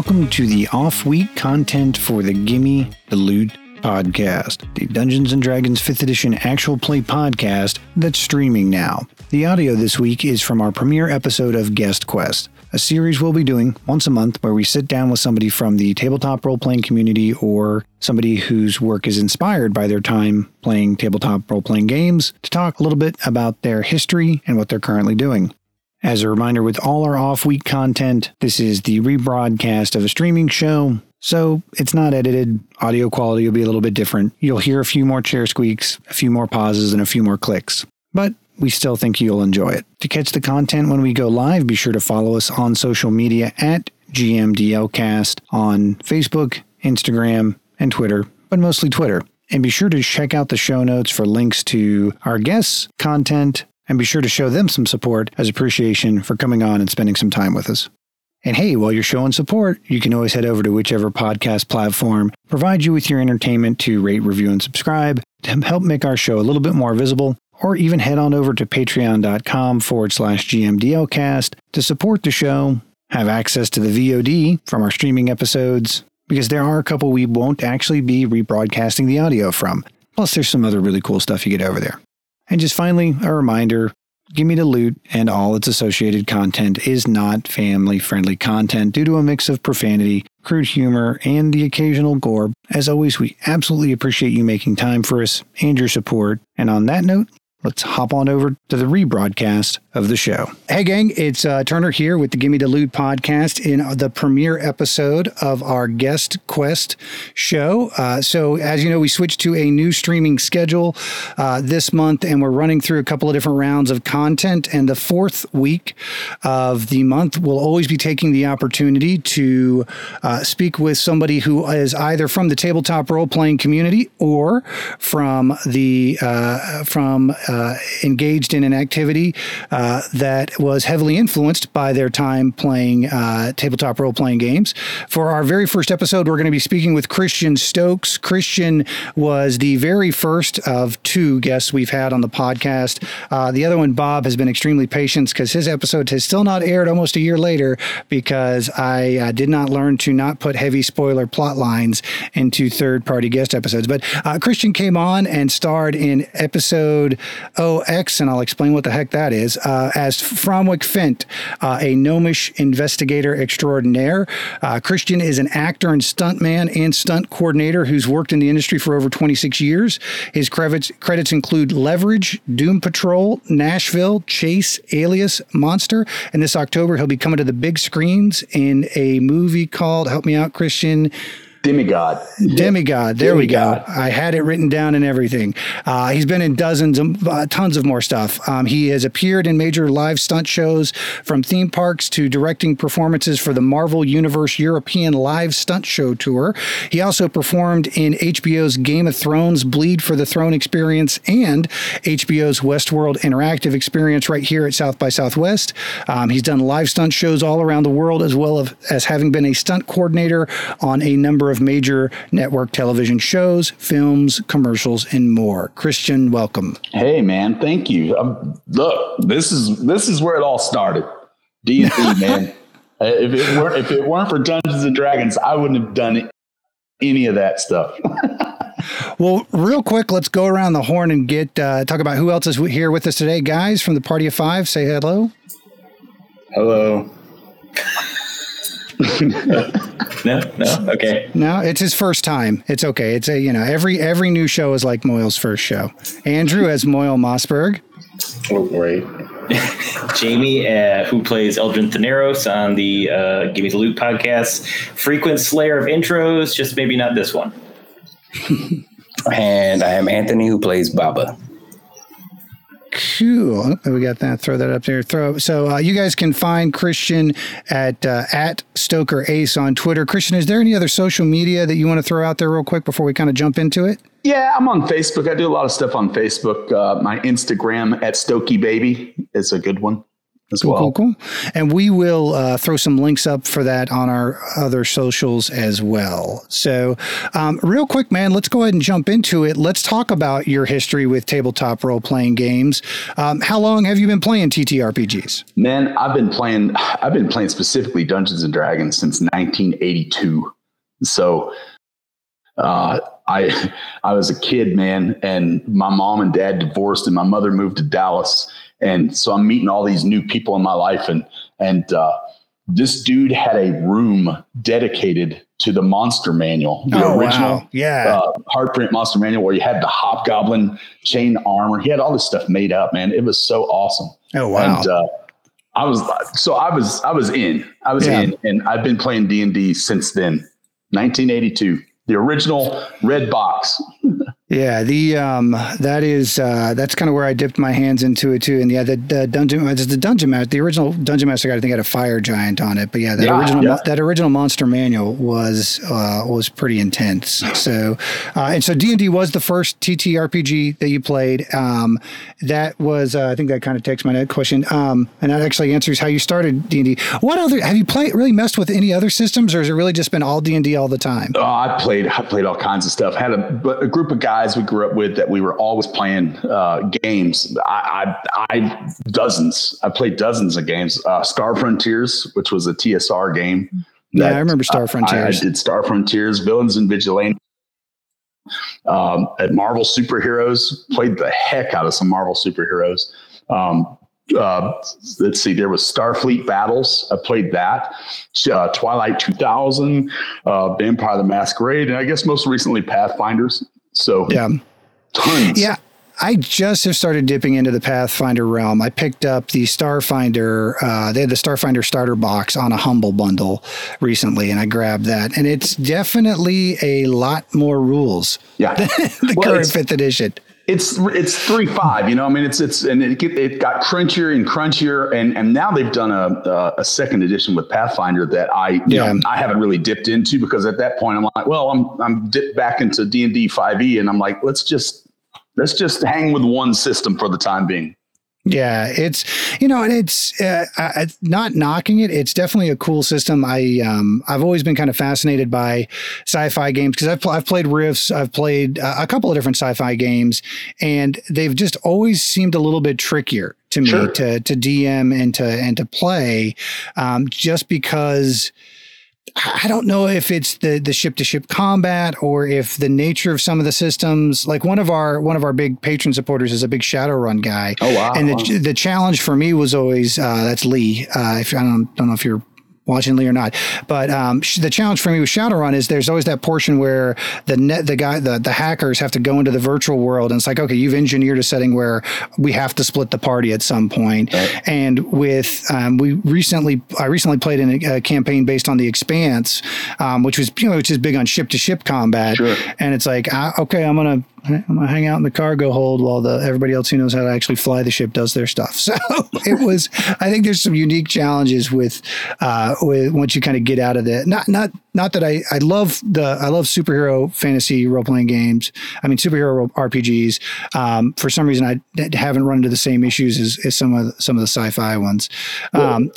Welcome to the off week content for the Gimme the Loot podcast, the Dungeons and Dragons 5th edition actual play podcast that's streaming now. The audio this week is from our premiere episode of Guest Quest, a series we'll be doing once a month where we sit down with somebody from the tabletop role playing community or somebody whose work is inspired by their time playing tabletop role playing games to talk a little bit about their history and what they're currently doing. As a reminder, with all our off week content, this is the rebroadcast of a streaming show, so it's not edited. Audio quality will be a little bit different. You'll hear a few more chair squeaks, a few more pauses, and a few more clicks. But we still think you'll enjoy it. To catch the content when we go live, be sure to follow us on social media at GMDLcast on Facebook, Instagram, and Twitter, but mostly Twitter. And be sure to check out the show notes for links to our guests, content, and be sure to show them some support as appreciation for coming on and spending some time with us. And hey, while you're showing support, you can always head over to whichever podcast platform provides you with your entertainment to rate, review, and subscribe to help make our show a little bit more visible, or even head on over to patreon.com forward slash GMDLcast to support the show, have access to the VOD from our streaming episodes, because there are a couple we won't actually be rebroadcasting the audio from. Plus, there's some other really cool stuff you get over there. And just finally, a reminder Gimme the Loot and all its associated content is not family friendly content due to a mix of profanity, crude humor, and the occasional gore. As always, we absolutely appreciate you making time for us and your support. And on that note, let's hop on over to the rebroadcast of the show. Hey, gang, it's uh, Turner here with the Gimme the Loot podcast in the premiere episode of our Guest Quest show. Uh, so, as you know, we switched to a new streaming schedule uh, this month, and we're running through a couple of different rounds of content. And the fourth week of the month, we'll always be taking the opportunity to uh, speak with somebody who is either from the tabletop role playing community or from the uh, from uh, engaged in an activity uh, that was heavily influenced by their time playing uh, tabletop role playing games. For our very first episode, we're going to be speaking with Christian Stokes. Christian was the very first of two guests we've had on the podcast. Uh, the other one, Bob, has been extremely patient because his episode has still not aired almost a year later because I uh, did not learn to not put heavy spoiler plot lines into third party guest episodes. But uh, Christian came on and starred in episode OX, and I'll explain what the heck that is, uh, as Fromwick Fent, uh, a gnomish investigator extraordinaire. Uh, Christian is an actor and stuntman and stunt coordinator who's worked in the industry for over 26 years. His credits, credits include Leverage, Doom Patrol, Nashville, Chase, Alias, Monster. And this October, he'll be coming to the big screens in a movie called, help me out, Christian. Demigod. Demigod. There Demigod. we go. I had it written down and everything. Uh, he's been in dozens, of, uh, tons of more stuff. Um, he has appeared in major live stunt shows from theme parks to directing performances for the Marvel Universe European Live Stunt Show Tour. He also performed in HBO's Game of Thrones Bleed for the Throne experience and HBO's Westworld Interactive experience right here at South by Southwest. Um, he's done live stunt shows all around the world as well as having been a stunt coordinator on a number of major network television shows, films, commercials, and more. Christian, welcome. Hey, man, thank you. Um, look, this is this is where it all started. D and D, man. Uh, if it weren't if it weren't for Dungeons and Dragons, I wouldn't have done any of that stuff. well, real quick, let's go around the horn and get uh, talk about who else is here with us today, guys. From the party of five, say hello. Hello. no, no, okay. No, it's his first time. It's okay. It's a you know every every new show is like Moyle's first show. Andrew as Moyle Mossberg. Oh, great. Jamie, uh, who plays Eldrin Thaneros on the uh, Gimme the Loot podcast, frequent slayer of intros, just maybe not this one. and I am Anthony, who plays Baba. Cool. We got that. Throw that up there. Throw. So uh, you guys can find Christian at uh, at Stoker Ace on Twitter. Christian, is there any other social media that you want to throw out there real quick before we kind of jump into it? Yeah, I'm on Facebook. I do a lot of stuff on Facebook. Uh, my Instagram at Stokey Baby is a good one as cool, well. Cool, cool. And we will uh, throw some links up for that on our other socials as well. So, um, real quick, man, let's go ahead and jump into it. Let's talk about your history with tabletop role playing games. Um, how long have you been playing TTRPGs? Man, I've been playing. I've been playing specifically Dungeons and Dragons since 1982. So. Uh, I I was a kid, man, and my mom and dad divorced, and my mother moved to Dallas and so I'm meeting all these new people in my life, and and uh, this dude had a room dedicated to the Monster Manual, the oh, original, wow. yeah, uh, hard print Monster Manual, where you had the Hobgoblin chain armor. He had all this stuff made up, man. It was so awesome. Oh wow! And, uh, I was so I was I was in I was yeah. in, and I've been playing D and D since then, 1982, the original red box. Yeah, the um, that is uh, that's kind of where I dipped my hands into it too. And yeah, the, the dungeon, the dungeon master, the original dungeon master guide, I think had a fire giant on it. But yeah, that yeah, original yeah. that original monster manual was uh, was pretty intense. So uh, and so D and D was the first TTRPG that you played. Um, that was uh, I think that kind of takes my next question. Um, and that actually answers how you started D and D. What other have you played? Really messed with any other systems, or has it really just been all D and D all the time? Oh, I played I played all kinds of stuff. Had a, a group of guys guys we grew up with that we were always playing uh, games. I, I, I, dozens. I played dozens of games. Uh, Star Frontiers, which was a TSR game. That, yeah, I remember Star Frontiers. I, I, did Star Frontiers, Villains and Vigilante. Um, at Marvel Superheroes, played the heck out of some Marvel Superheroes. Um, uh, let's see, there was Starfleet Battles. I played that. Uh, Twilight 2000, uh, Vampire the Masquerade, and I guess most recently Pathfinders. So yeah, tons. Yeah. I just have started dipping into the Pathfinder realm. I picked up the Starfinder. Uh, they had the Starfinder starter box on a humble bundle recently, and I grabbed that. And it's definitely a lot more rules. Yeah, than the well, current fifth edition. It's it's three five, you know. I mean, it's it's and it, it got crunchier and crunchier, and and now they've done a a second edition with Pathfinder that I yeah. Know, I haven't really dipped into because at that point I'm like, well, I'm I'm dipped back into D and D five E, and I'm like, let's just let's just hang with one system for the time being. Yeah, it's you know, and it's uh, I, not knocking it. It's definitely a cool system. I um, I've always been kind of fascinated by sci-fi games because I've I've played Rifts, I've played uh, a couple of different sci-fi games, and they've just always seemed a little bit trickier to me sure. to to DM and to and to play, um, just because I don't know if it's the the ship to ship combat or if the nature of some of the systems. Like one of our one of our big patron supporters is a big Shadowrun guy. Oh wow! And the the challenge for me was always uh, that's Lee. Uh, if I don't don't know if you're watching Lee or not. But um, the challenge for me with Shadowrun is there's always that portion where the net, the guy, the, the hackers have to go into the virtual world, and it's like, okay, you've engineered a setting where we have to split the party at some point. Right. And with um, we recently, I recently played in a, a campaign based on the Expanse, um, which was you know which is big on ship to ship combat, sure. and it's like, uh, okay, I'm gonna I'm gonna hang out in the cargo hold while the everybody else who knows how to actually fly the ship does their stuff. So it was. I think there's some unique challenges with uh, with once you kind of get out of that. Not not not that I I love the I love superhero fantasy role playing games. I mean superhero RPGs. Um, for some reason I haven't run into the same issues as, as some of the, some of the sci-fi ones. Um,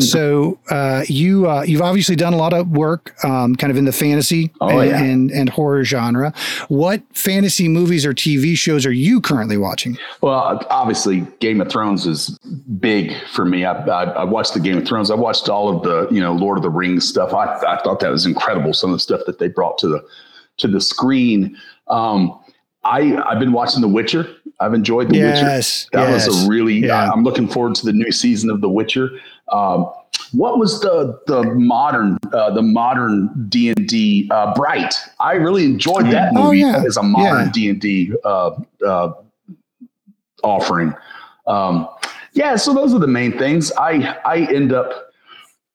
so uh, you uh, you've obviously done a lot of work, um, kind of in the fantasy oh, and, yeah. and, and horror genre. What fantasy movies or TV shows are you currently watching? Well, obviously, Game of Thrones is big for me. I, I, I, watched the Game of Thrones. I watched all of the you know Lord of the Rings stuff. I, I thought that was incredible. Some of the stuff that they brought to the to the screen. Um, I I've been watching The Witcher. I've enjoyed The yes, Witcher. That yes, was a really. yeah. I'm looking forward to the new season of The Witcher. Um, what was the the modern uh, the modern D and D uh, Bright? I really enjoyed that Oh, movie yeah. as a modern D and D uh, uh, offering. Um, yeah, so those are the main things. I I end up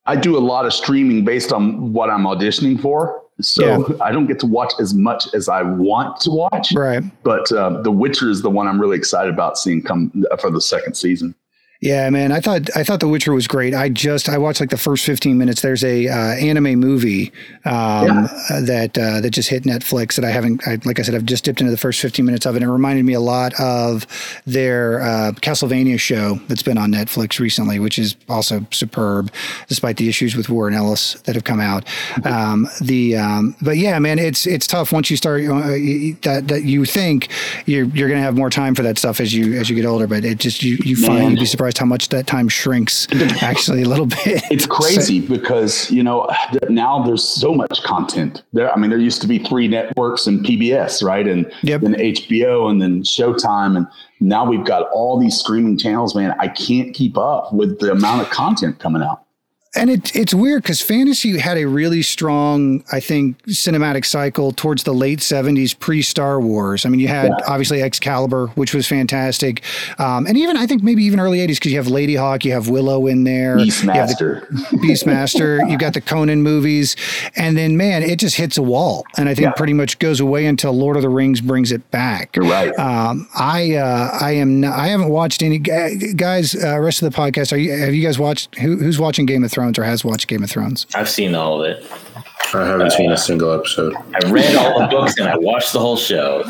I do a lot of streaming based on what I'm auditioning for. So Yeah. I don't get to watch as much as I want to watch. Right. But uh, The Witcher is the one I'm really excited about seeing come for the second season. Yeah, man. I thought I thought The Witcher was great. I just I watched like the first fifteen minutes. There's a uh, anime movie um, uh, that uh, that just hit Netflix that I haven't. I, like I said, I've just dipped into the first fifteen minutes of it. And it reminded me a lot of their uh, Castlevania show that's been on Netflix recently, which is also superb, despite the issues with Warren Ellis that have come out. Um, the um, but yeah, man, it's it's tough once you start uh, that that you think you're you're gonna have more time for that stuff as you as you get older, but it just you you find you'd be surprised how much that time shrinks actually a little bit. It's crazy because you know now there's so much content. There, I mean, there used to be three networks and PBS, right, and Yep. then HBO, and then Showtime, and now we've got all these streaming channels. Man, I can't keep up with the amount of content coming out. And it, it's weird because fantasy had a really strong, I think, cinematic cycle towards the late 70s, pre Star Wars. I mean, you had obviously Excalibur, which was fantastic. Um, and even, I think, maybe even early 80s because you have Ladyhawke, you have Willow in there. you the Beastmaster. Beastmaster, you've got the Conan movies. And then, man, it just hits a wall. And I think Yeah. pretty much goes away until Lord of the Rings brings it back. You're right. Um, I uh, I am not, I haven't watched any guys. Uh, rest of the podcast. Are you? Have you guys watched? Who, who's watching Game of Thrones or has watched Game of Thrones? I've seen all of it. I haven't seen a single episode. I read all the books and I watched the whole show.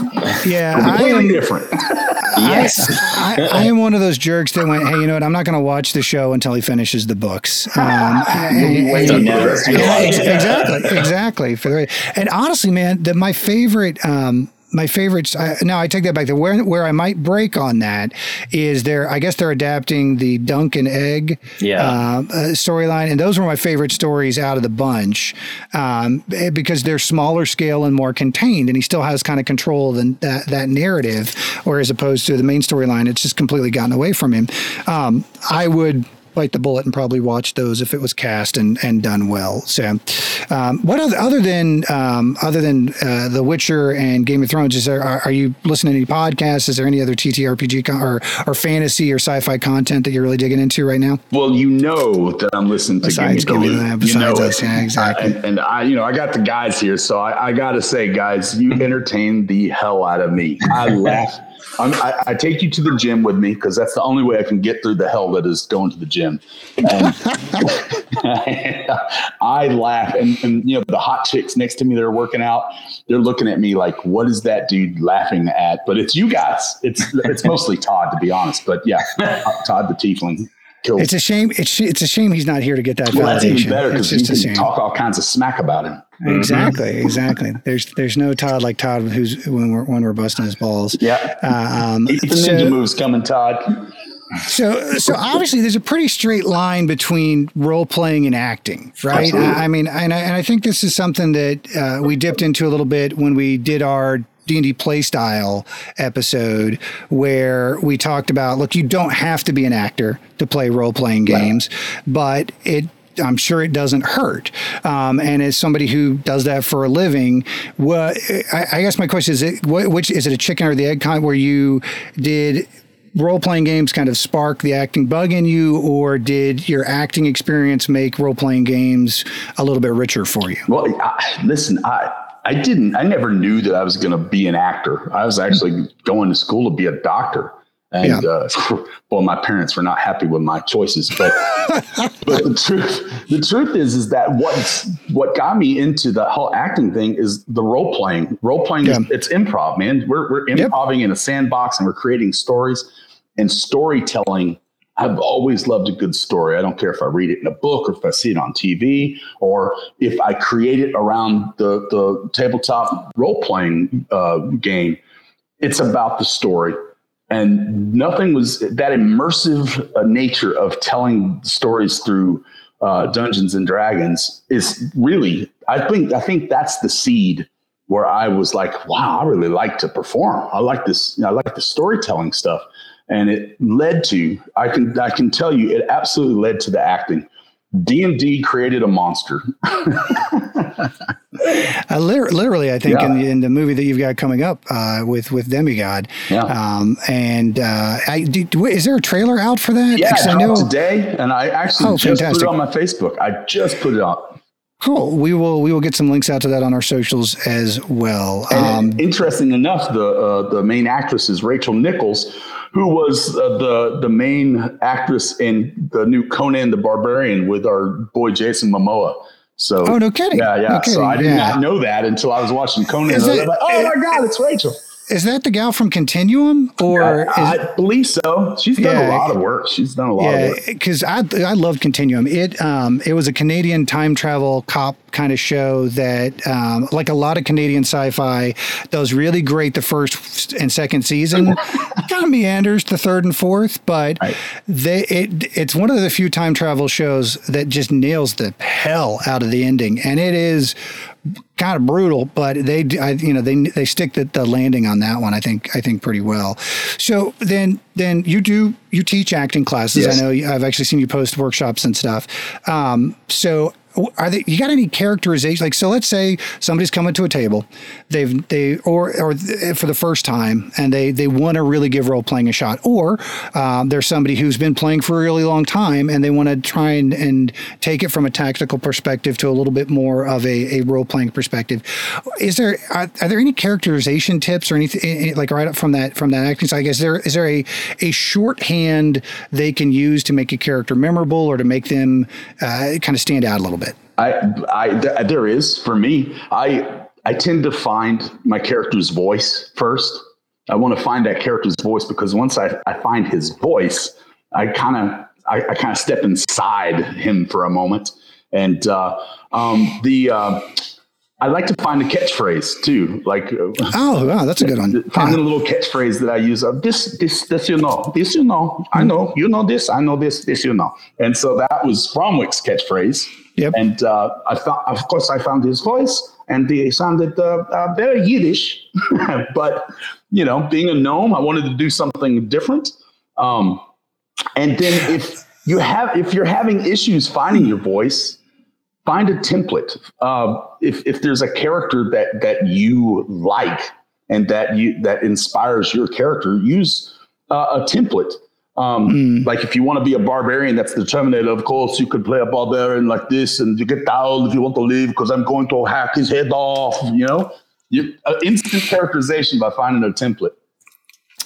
Yeah, I Completely am. different. Yes. I, I am one of those jerks that went, hey, you know what? I'm not going to watch the show until he finishes the books. Um, and- waiting and- now for the rest of your Yeah, exactly, exactly. For the and honestly, man, that my favorite. Um, my favorites. I, no, I take that back. The where where I might break on that is they're. I guess they're adapting the Dunk and Egg Yeah. uh, uh, storyline, and those were my favorite stories out of the bunch um, eh, because they're smaller scale and more contained, and he still has kind of control of that that narrative, as opposed to the main storyline, it's just completely gotten away from him. Um, I would bite the bullet and probably watch those if it was cast and, and done well. So, um, what other, other than um, other than uh, The Witcher and Game of Thrones, is there are, are you listening to any podcasts? Is there any other TTRPG con- or or fantasy or sci-fi content that you're really digging into right now? Well, you know that I'm listening to Besides Gimme Gimme, the You besides know us, yeah, exactly. Uh, and, and I, you know, I got the guys here, so I, I got to say, guys, you entertain the hell out of me. I laugh. I'm, I, I take you to the gym with me because that's the only way I can get through the hell that is going to the gym. And I laugh, and, and you know the hot chicks next to me that are working out, they're looking at me like, "What is that dude laughing at?" But it's you guys. It's it's mostly Todd, to be honest. But yeah, Todd the Tiefling. Kills It's a shame. It's it's a shame he's not here to get that well, that's validation. even better because you can talk all kinds of smack about him. Exactly, exactly. There's there's no Todd like Todd who's when we're when we're busting his balls. Yeah. Uh, um, the so- ninja moves coming, Todd. So, so obviously, there's a pretty straight line between role playing and acting, right? Absolutely. I, I mean, and I, and I think this is something that uh, we dipped into a little bit when we did our D and D play style episode, where we talked about, look, you don't have to be an actor to play role playing games, but it. I'm sure it doesn't hurt. Um, and as somebody who does that for a living, what I, I guess my question is: it, what, which is it a chicken or the egg kind? Where you did role playing games kind of spark the acting bug in you, or did your acting experience make role playing games a little bit richer for you? Well, I, listen, I I didn't. I never knew that I was going to be an actor. I was actually going to school to be a doctor. And Yeah. uh, well, my parents were not happy with my choices, but but the truth the truth is is that what what got me into the whole acting thing is the role playing. Role playing Yeah. is it's improv, man. We're we're Yep. improvising in a sandbox and we're creating stories and storytelling. I've always loved a good story. I don't care if I read it in a book or if I see it on TV or if I create it around the the tabletop role playing uh, game. It's about the story and nothing was that immersive uh, nature of telling stories through uh, Dungeons and Dragons is really I think I think that's the seed where I was like, wow, I really like to perform. I like this. I like the storytelling stuff, and it led to I can I can tell you it absolutely led to the acting. D and D created a monster. Uh, literally, I think in, the, in the movie that you've got coming up uh, with with Demigod. Yeah. Um, and uh, I, do, is there a trailer out for that? Yeah, I know. today, and I actually Oh, just fantastic. put it on my Facebook. I just put it out. Cool. We will we will get some links out to that on our socials as well. Um, interesting enough, the uh, the main actress is Rachel Nichols, who was uh, the the main actress in the new Conan the Barbarian with our boy Jason Momoa. So, oh no kidding, yeah, yeah. No kidding. So I did yeah. not know that until I was watching Conan. Was it- like, oh my god, it's Rachel. Is that the gal from Continuum, or I, is, I believe so. She's done Yeah. a lot of work. She's done a lot of yeah? work. Because I I loved Continuum. It um it was a Canadian time travel cop kind of show that um like a lot of Canadian sci-fi does really great the first and second season. kind of meanders the third and fourth, but Right. they it it's one of the few time travel shows that just nails the hell out of the ending, and it is kind of brutal, but they, I, you know, they they stick the, the landing on that one. I think I think pretty well. So then then you do you teach acting classes. Yes. I know I've actually seen you post workshops and stuff. Um, so are they you got any characterization like so let's say somebody's coming to a table they've they or or for the first time and they they want to really give role playing a shot or um, there's somebody who's been playing for a really long time and they want to try and, and take it from a tactical perspective to a little bit more of a, a role playing perspective. Is there are, are there any characterization tips or anything eh, eh, like right up from that from that acting side is there is there a a shorthand they can use to make a character memorable or to make them uh, kind of stand out a little I, I, th- there is for me. I, I tend to find my character's voice first. I want to find that character's voice because once I, I find his voice, I kind of, I, I kind of step inside him for a moment. And uh, um, the, uh, I like to find a catchphrase too, like uh, Oh, wow, that's a good one. find a little catchphrase that I use. Of this, this, this, you know, this, you know, I know, you know this, I know this, this, you know. And so that was Fromwick's catchphrase. Yep. And uh, I found, of course, I found his voice, and he sounded uh, uh, very Yiddish. but you know, being a gnome, I wanted to do something different. Um, and then if you have, if you're having issues finding your voice, find a template. Uh, if if there's a character that that you like and that you that inspires your character, use uh, a template. Um, Like if you want to be a barbarian, that's the Terminator. Of course, you could play a barbarian like this, and you get down if you want to leave because I'm going to hack his head off. You know, you, uh, instant characterization by finding a template.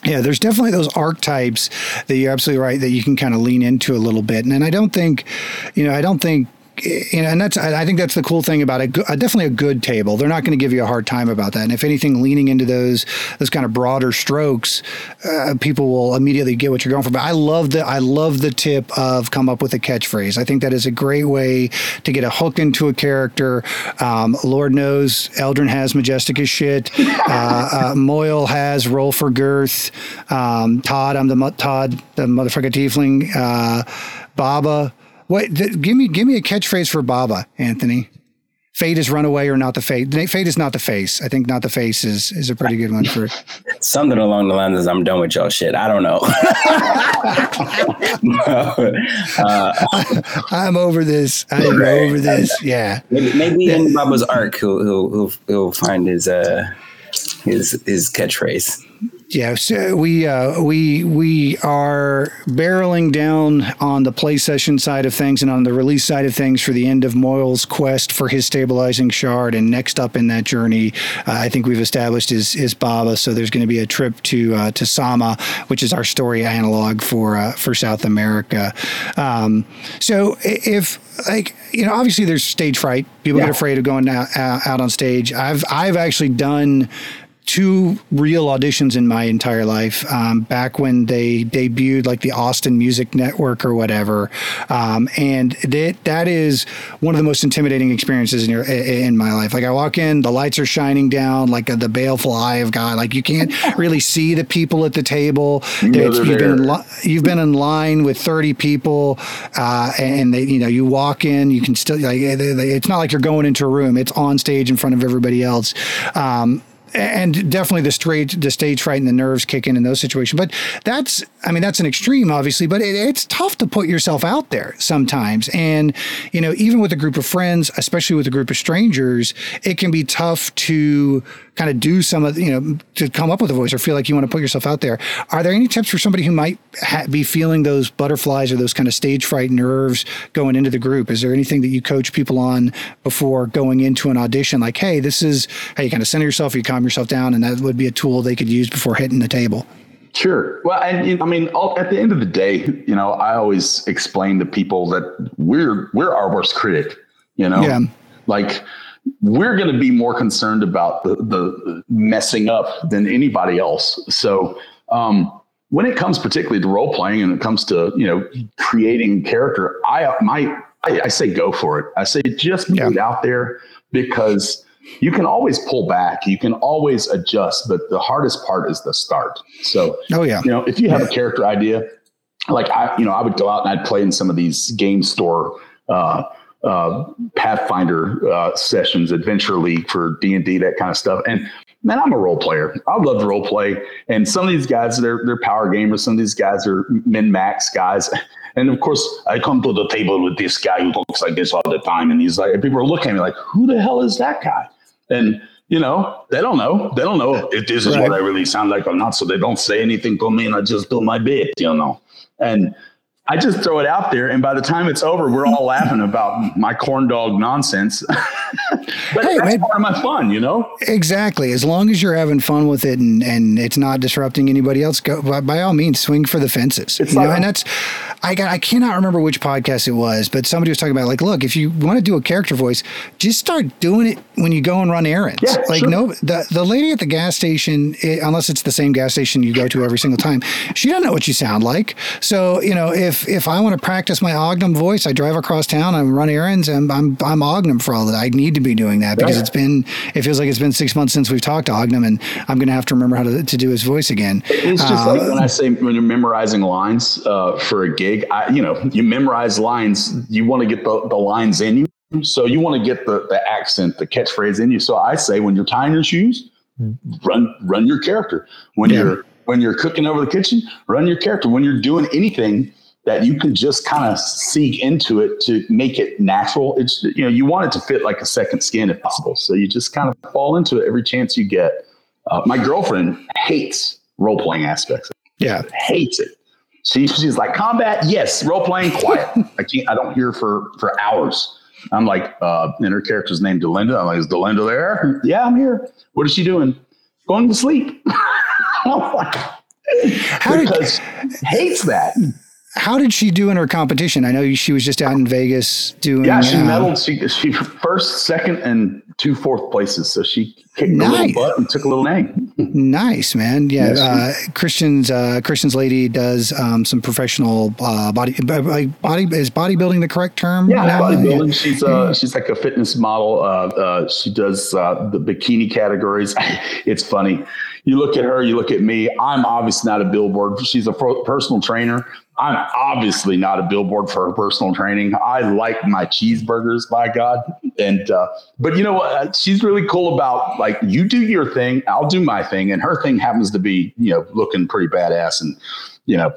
Yeah, there's definitely those archetypes that you're absolutely right that you can kind of lean into a little bit. And, and I don't think, you know, I don't think, you know, and that's, I think that's the cool thing about it. Definitely a good table. They're not going to give you a hard time about that. And if anything, leaning into those, those kind of broader strokes, uh, people will immediately get what you're going for. But I love the, I love the tip of come up with a catchphrase. I think that is a great way to get a hook into a character. Um, Lord knows Eldrin has majestic as shit. Uh, uh, Moyle has roll for girth. Um, Todd, I'm the Todd, the motherfucker tiefling. Uh, Baba, what? Give me, give me a catchphrase for Baba, Anthony. Fate is run away or not the fate. Fate is not the face. I think not the face is is a pretty good one for. Something along the lines of I'm done with y'all shit. I don't know. uh, I'm over this. I'm over this. Yeah. maybe, maybe in Baba's arc, he'll, he'll he'll he'll find his uh his his catchphrase. Yeah, so we uh, we we are barreling down on the play session side of things and on the release side of things for the end of Moyle's quest for his stabilizing shard. And next up in that journey, uh, I think we've established is is Baba. So there's going to be a trip to uh, to Sama, which is our story analog for uh, for South America. Um, so if like you know, obviously there's stage fright. People get afraid of going out, out on stage. I've I've actually done two real auditions in my entire life. Um, back when they debuted, like the Austin Music Network or whatever, um, and that that is one of the most intimidating experiences in your in my life. Like I walk in, the lights are shining down, like the baleful eye of God. Like you can't really see the people at the table. know you've been in li- you've been in line with 30 people uh, and they you know you walk in you can still like it's not like you're going into a room it's on stage in front of everybody else um, and definitely the straight the stage fright and the nerves kick in in those situations. But that's i mean that's an extreme obviously but it, it's tough to put yourself out there sometimes. And you know even with a group of friends especially with a group of strangers it can be tough to kind of do some of you know to come up with a voice or feel like you want to put yourself out there. Are there any tips for somebody who might ha- be feeling those butterflies or those kind of stage fright nerves going into the group? Is there anything that you coach people on before going into an audition? Like, hey, this is how you kind of center yourself, you calm yourself down, and that would be a tool they could use before hitting the table. Sure. Well, and I mean, at the end of the day, you know, I always explain to people that we're we're our worst critic. You know, Yeah. like we're going to be more concerned about the, the messing up than anybody else. So um, when it comes particularly to role playing and it comes to you know creating character, I my I, I say go for it. I say just Yeah. out there because you can always pull back, you can always adjust, but the hardest part is the start. So Oh yeah. you know, if you have a character idea, like I, you know, I would go out and I'd play in some of these game store uh, uh, Pathfinder uh, sessions, Adventure League for D and D, that kind of stuff. And man, I'm a role player. I love to role play. And some of these guys, they're they're power gamers. Some of these guys are min max guys. And of course, I come to the table with this guy who looks like this all the time, and he's like, and people are looking at me like, "Who the hell is that guy?" And you know, they don't know. They don't know if this is Right. what I really sound like or not. So they don't say anything to me, and I just do my bit, you know. And I just throw it out there, and by the time it's over, we're all laughing about my corn dog nonsense. but Hey, that's man. part of my fun, you know. Exactly. As long as you're having fun with it and, and it's not disrupting anybody else, go by, by all means swing for the fences. It's you know, and that's I got I cannot remember which podcast it was, but somebody was talking about like, look, if you want to do a character voice, just start doing it when you go and run errands. Yeah, like sure. no, the the lady at the gas station, i unless it's the same gas station you go to every single time, she doesn't know what you sound like. So you know, if if I want to practice my Ognum voice, I drive across town, I run errands, and I'm I'm Ognum for all that. I need to be doing that because Right. it's been it feels like it's been six months since we've talked to Ognum, and I'm going to have to remember how to, to do his voice again. It's just Uh, like when I say when you're memorizing lines uh, for a gig, I, you know, you memorize lines, you want to get the, the lines in you. So you want to get the, the accent, the catchphrase in you. So I say when you're tying your shoes, run run your character. When Yeah. you're when you're cooking over the kitchen, run your character. When you're doing anything that you can just kind of seek into it to make it natural. It's you know, you want it to fit like a second skin if possible. So you just kind of fall into it every chance you get. Uh, my girlfriend hates role playing aspects yeah, hates it. She, she's like combat, yes. Role playing, quiet. I can't. I don't hear for for hours. I'm like, uh, and her character's named Delinda. I'm like, is Delinda there? Yeah, I'm here. What is she doing? Going to sleep. I'm like, did- because hates that. How did she do in her competition? I know she was just out in Vegas doing. Yeah, she uh, medaled. She she first, second, and two fourth places. So she kicked a little butt and took a little name. Nice man, yeah. Yes. uh, Christian's uh, Christian's lady does um, some professional uh, body uh, like body is bodybuilding the correct term? Yeah, now? bodybuilding. She's uh, she's like a fitness model. Uh, uh, she does uh, the bikini categories. it's funny. You look at her, you look at me. I'm obviously not a billboard. She's a pro- personal trainer. I'm obviously not a billboard for personal training. I like my cheeseburgers, by God. And uh, but you know what? Uh, She's really cool about like you do your thing, I'll do my thing, and her thing happens to be you know looking pretty badass and you know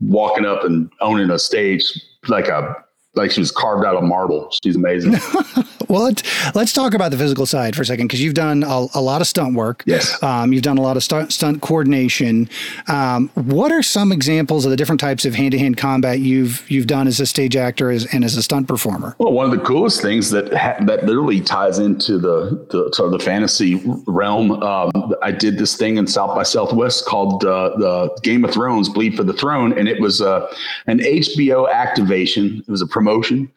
walking up and owning a stage like a like she was carved out of marble. She's amazing. Well, let's, let's talk about the physical side for a second because you've done a, a lot of stunt work. Yes. Um, you've done a lot of stunt, stunt coordination. Um, what are some examples of the different types of hand to hand combat you've you've done as a stage actor as, and as a stunt performer? Well, one of the coolest things that ha- that literally ties into the the, to the fantasy realm. Um, I did this thing in South by Southwest called uh, the Game of Thrones: Bleed for the Throne, and it was uh, an HBO activation. It was a promotion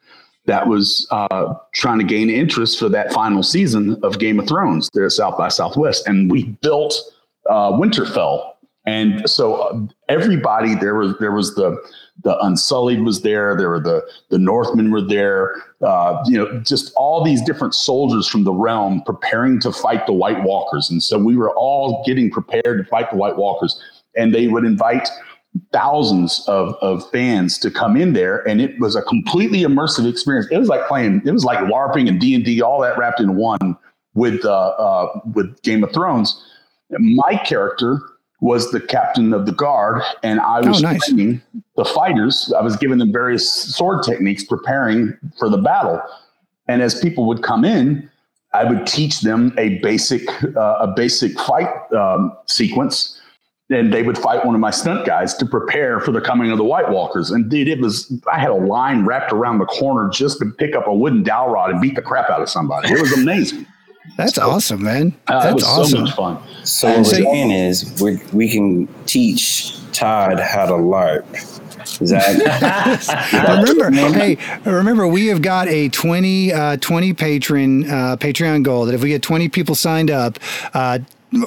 that was uh, trying to gain interest for that final season of Game of Thrones there at South by Southwest, and we built uh, Winterfell. And so uh, everybody there was there was the the Unsullied was there. There were the the Northmen were there. Uh, you know, just all these different soldiers from the realm preparing to fight the White Walkers. And so we were all getting prepared to fight the White Walkers. And they would invite thousands of, of fans to come in there and it was a completely immersive experience. It was like playing it was like larping and d&d all that wrapped in one with uh, uh, with game of thrones. My character was the captain of the guard and i was Oh, nice. training the fighters. I was giving them various sword techniques preparing for the battle. And as people would come in I would teach them a basic uh, a basic fight um, sequence, and they would fight one of my stunt guys to prepare for the coming of the White Walkers. And dude, it was I had a line wrapped around the corner just to pick up a wooden dowel rod and beat the crap out of somebody. It was amazing. That's awesome, man. Uh, That's it was awesome. so much fun. So what And we're saying is we we can teach Todd how to LARP. Is that remember, hey, remember, we have got a 20, uh, 20 patron uh, Patreon goal that if we get 20 people signed up, uh,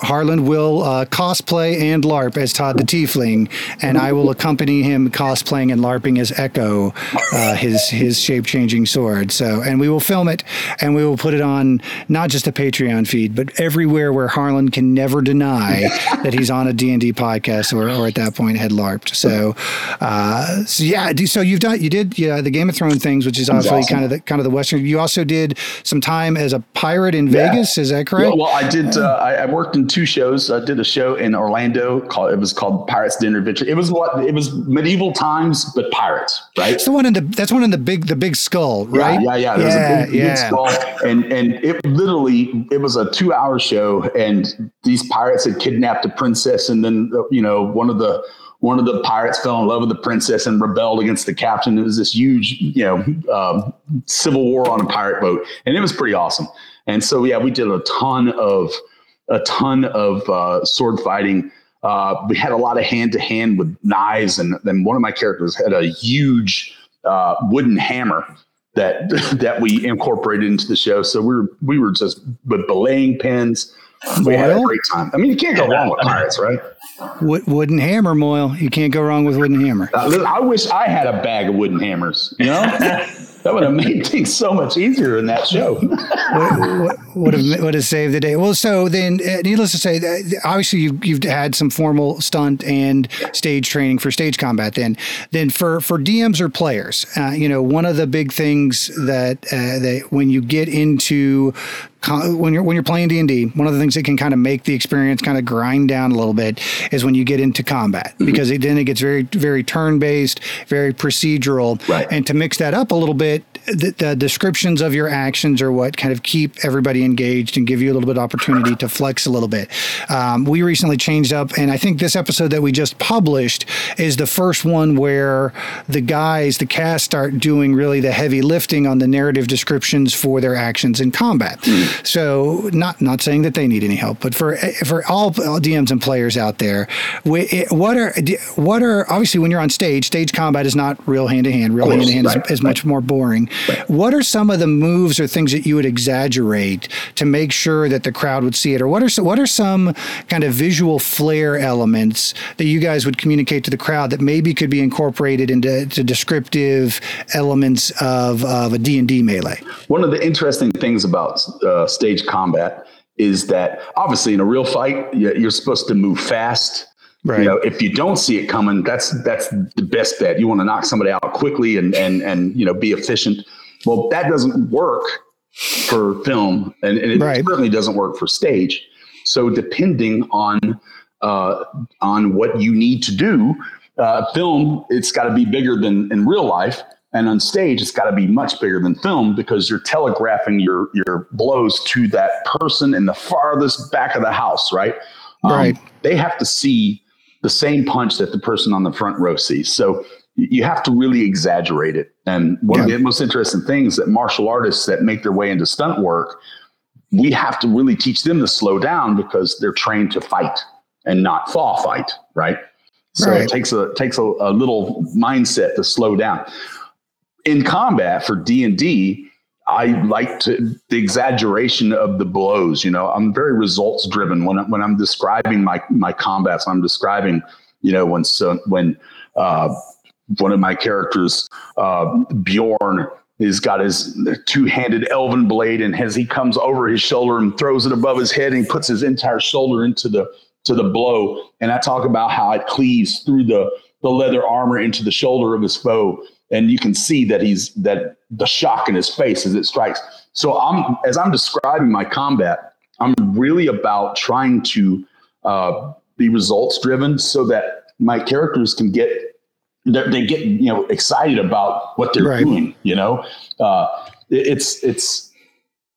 Harlan will uh, cosplay and LARP as Todd the Tiefling, and I will accompany him cosplaying and LARPing as Echo, uh, his his shape changing sword. So, and we will film it, and we will put it on not just a Patreon feed, but everywhere where Harlan can never deny that he's on a D and D podcast or, or at that point had LARPed. So, uh, so yeah, so you've done you did yeah the Game of Thrones things, which is obviously awesome. kind of the kind of the Western. You also did some time as a pirate in Vegas. Is that correct? Well, well, I did. Uh, I, I worked two shows. I did a show in Orlando called. It was called Pirates Dinner Adventure. It was what it was medieval times, but pirates, right? It's the one in the that's one in the big the big skull, right? Yeah, yeah, There was yeah, a big, big skull, and and it literally it was a two hour show, and these pirates had kidnapped a princess, and then you know one of the one of the pirates fell in love with the princess and rebelled against the captain. It was this huge, you know, um, civil war on a pirate boat, and it was pretty awesome. And so yeah, we did a ton of a ton of uh, sword fighting. Uh, we had a lot of hand to hand with knives, and then one of my characters had a huge uh, wooden hammer that that we incorporated into the show. So we were we were just with belaying pins. We had a great time. I mean, you can't go wrong with pirates, right? Wood, wooden hammer, Moyle. You can't go wrong with wooden hammer. Uh, I wish I had a bag of wooden hammers. You know, that would have made things so much easier in that show. would, would have would have saved the day. Well, so then, uh, needless to say, uh, obviously you've, you've had some formal stunt and stage training for stage combat. Then, then for for DMs or players, uh, you know, one of the big things that uh, that when you get into when you're when you're playing D and D, one of the things that can kind of make the experience kind of grind down a little bit is when you get into combat because it, then it gets very very turn based, very procedural, Right. and to mix that up a little bit, the, the descriptions of your actions are what kind of keep everybody engaged and give you a little bit of opportunity to flex a little bit. Um, we recently changed up, and I think this episode that we just published is the first one where the guys, the cast, start doing really the heavy lifting on the narrative descriptions for their actions in combat. So, not not saying that they need any help, but for for all, DMs and players out there, what are what are obviously when you're on stage, stage combat is not real hand to hand. Real hand to hand right, is much more boring. What are some of the moves or things that you would exaggerate to make sure that the crowd would see it, or what are some, what are some kind of visual flair elements that you guys would communicate to the crowd that maybe could be incorporated into to descriptive elements of, of a D and D melee? One of the interesting things about uh, stage combat is that obviously in a real fight, you- you're supposed to move fast. Right. You know, if you don't see it coming, that's that's the best bet. You want to knock somebody out quickly and and and you know be efficient. Well, that doesn't work for film, and, and it Right. certainly doesn't work for stage. So depending on uh, on what you need to do, uh, film it's got to be bigger than in real life, and on stage it's got to be much bigger than film because you're telegraphing your your blows to that person in the farthest back of the house, right? Um, Right. They have to see the same punch that the person on the front row sees. So you have to really exaggerate it. And one of the most interesting things that martial artists that make their way into stunt work, we have to really teach them to slow down because they're trained to fight and not fall fight, right? So Right. it takes a takes a, a little mindset to slow down. In combat for D and D, I like to the exaggeration of the blows. You know, I'm very results driven when when I'm describing my my combats. I'm describing, you know, when so when uh, one of my characters, uh, Bjorn, has got his two-handed elven blade, and as he comes over his shoulder and throws it above his head, and he puts his entire shoulder into the to the blow. And I talk about how it cleaves through the the leather armor into the shoulder of his foe, and you can see that he's that the shock in his face as it strikes. So I'm as I'm describing my combat, I'm really about trying to uh, be results driven so that my characters can get they they get you know excited about what they're Right. doing. You know, uh, it- it's it's